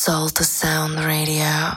Soul to Sound Radio.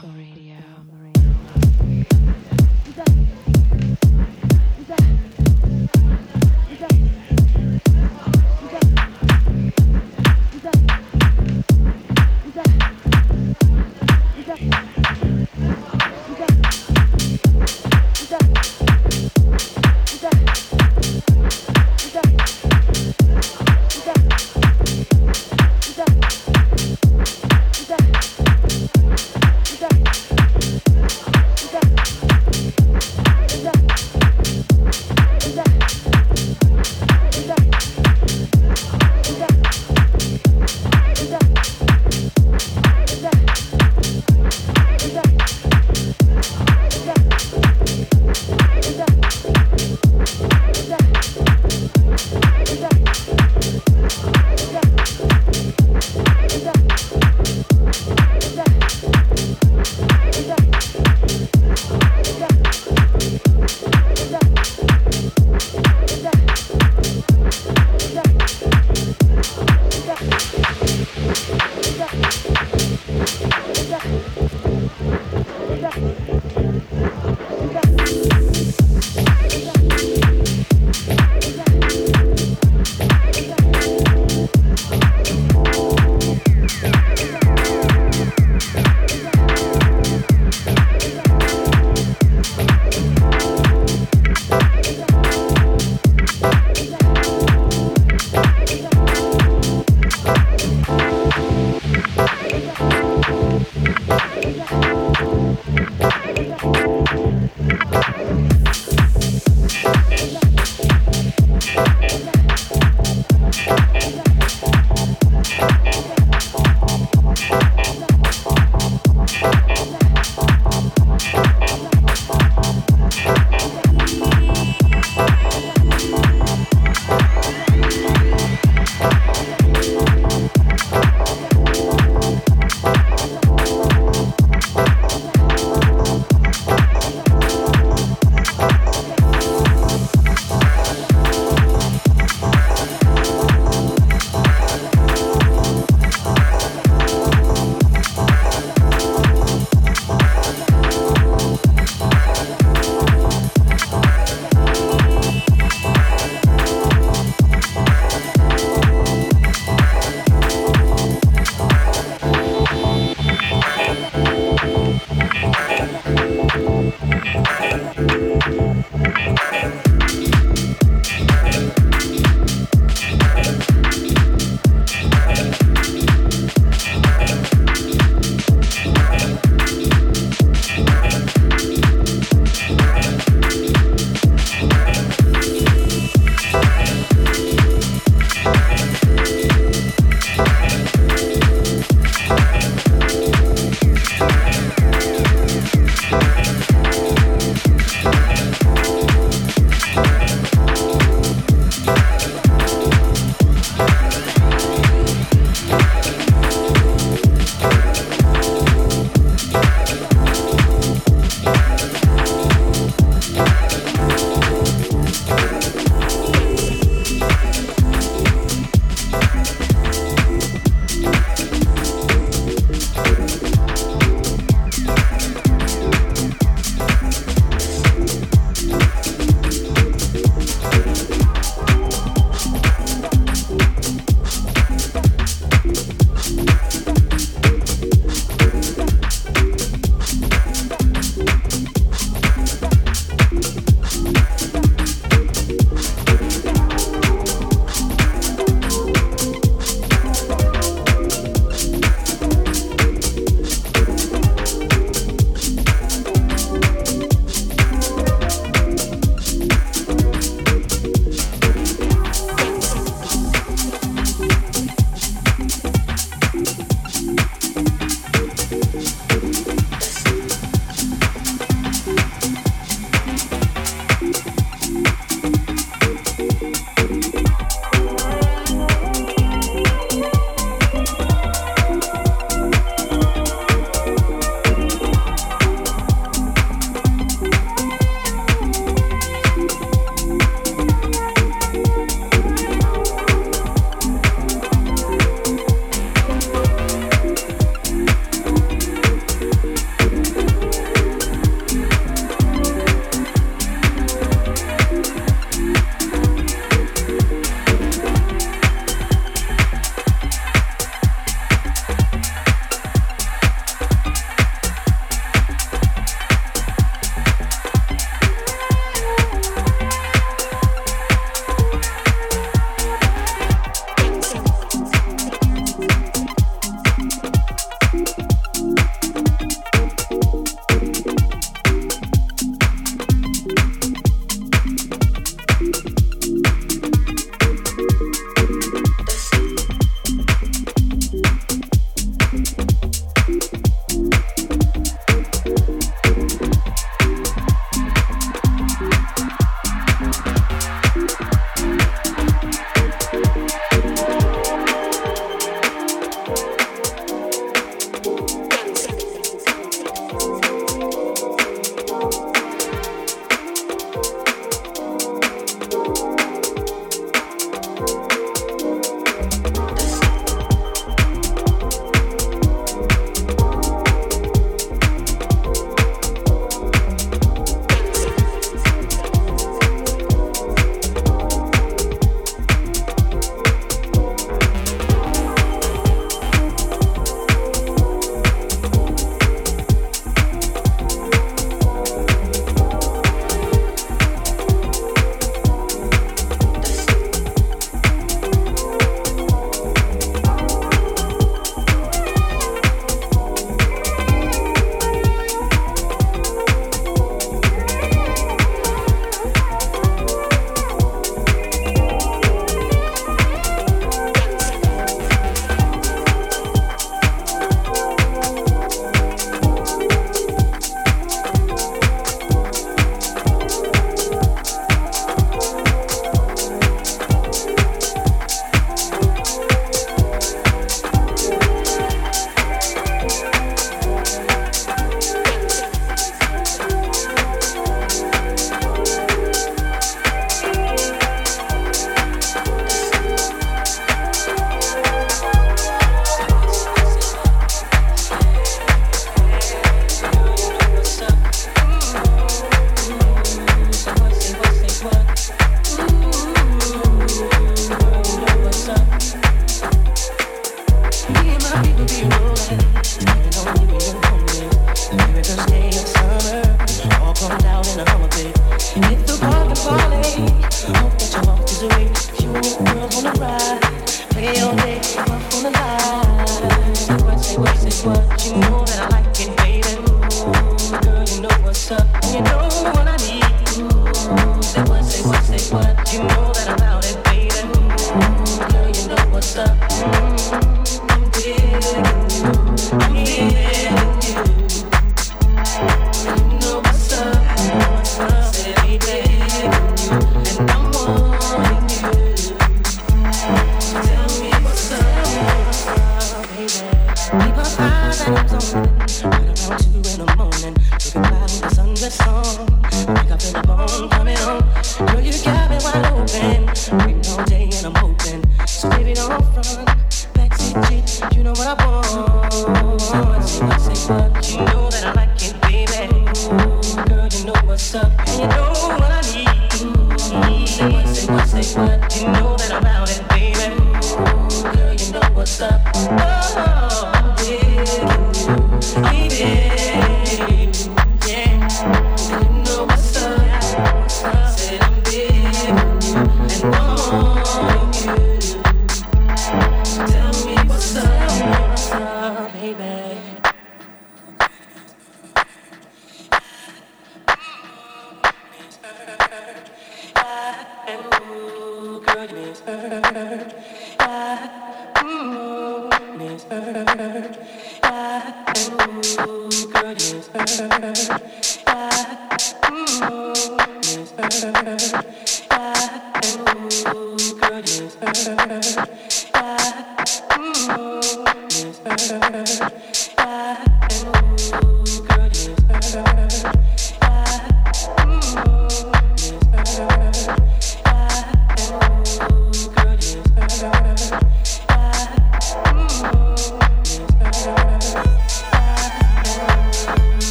One.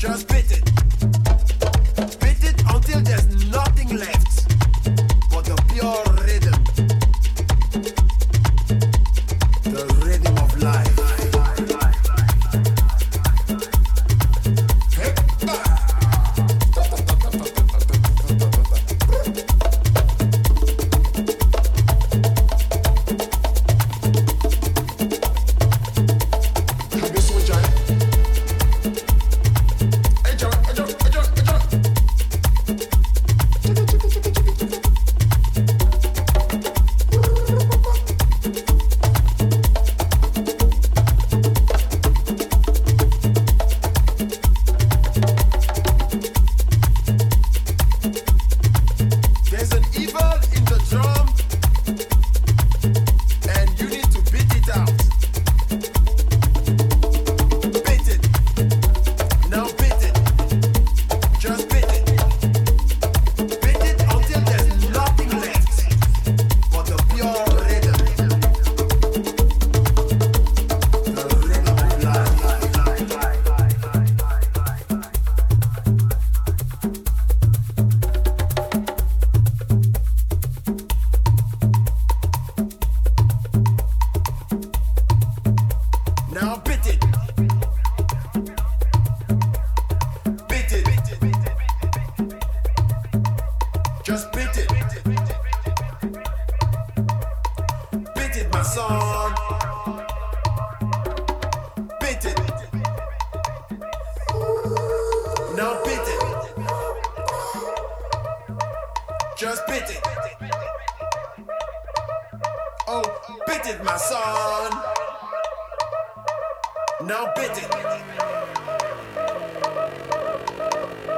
just spit it. just bit it. Oh, bit it, my son. Now bit it.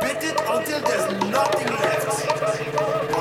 Bit it until there's nothing left.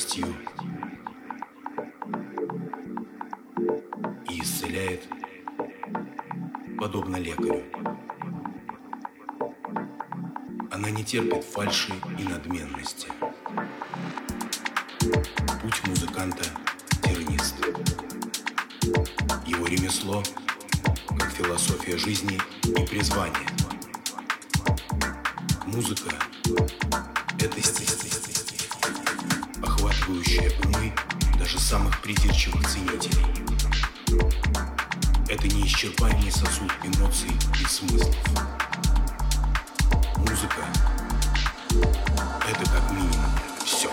Страстью и исцеляет, подобно лекарю. Она не терпит фальши и надменности. Путь музыканта тернист. Его ремесло, как философия жизни и призвание – Музыка — это стихи, охватывающая умы даже самых придирчивых ценителей. Это неисчерпаемый сосуд эмоций и смыслов. Музыка — это как минимум. Все.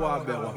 wabɛwa